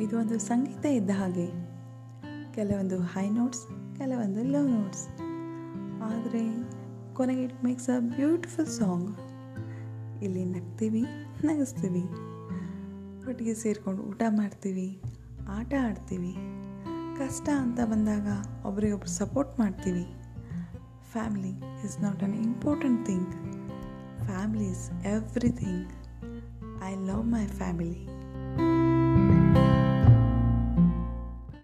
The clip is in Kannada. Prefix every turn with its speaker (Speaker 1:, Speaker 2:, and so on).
Speaker 1: ಇದು ಒಂದು ಸಂಗೀತ ಇದ್ದ ಹಾಗೆ. ಕೆಲವೊಂದು ಹೈ ನೋಟ್ಸ್ ಕೆಲವೊಂದು ಲೋ ನೋಟ್ಸ್ ಆದರೆ, ಕೊನೆಗೆ it makes a beautiful song ಇಲ್ಲಿ ನಗ್ತೀವಿ, ನಗಿಸ್ತೀವಿ. ಒಟ್ಟಿಗೆ ಸೇರಿಕೊಂಡು ಊಟ ಮಾಡ್ತೀವಿ, ಆಟ ಆಡ್ತೀವಿ. ಕಷ್ಟ ಅಂತ ಬಂದಾಗ ಒಬ್ರಿಗೊಬ್ರು ಸಪೋರ್ಟ್ ಮಾಡ್ತೀವಿ. Family is not an important thing family is everything I love my family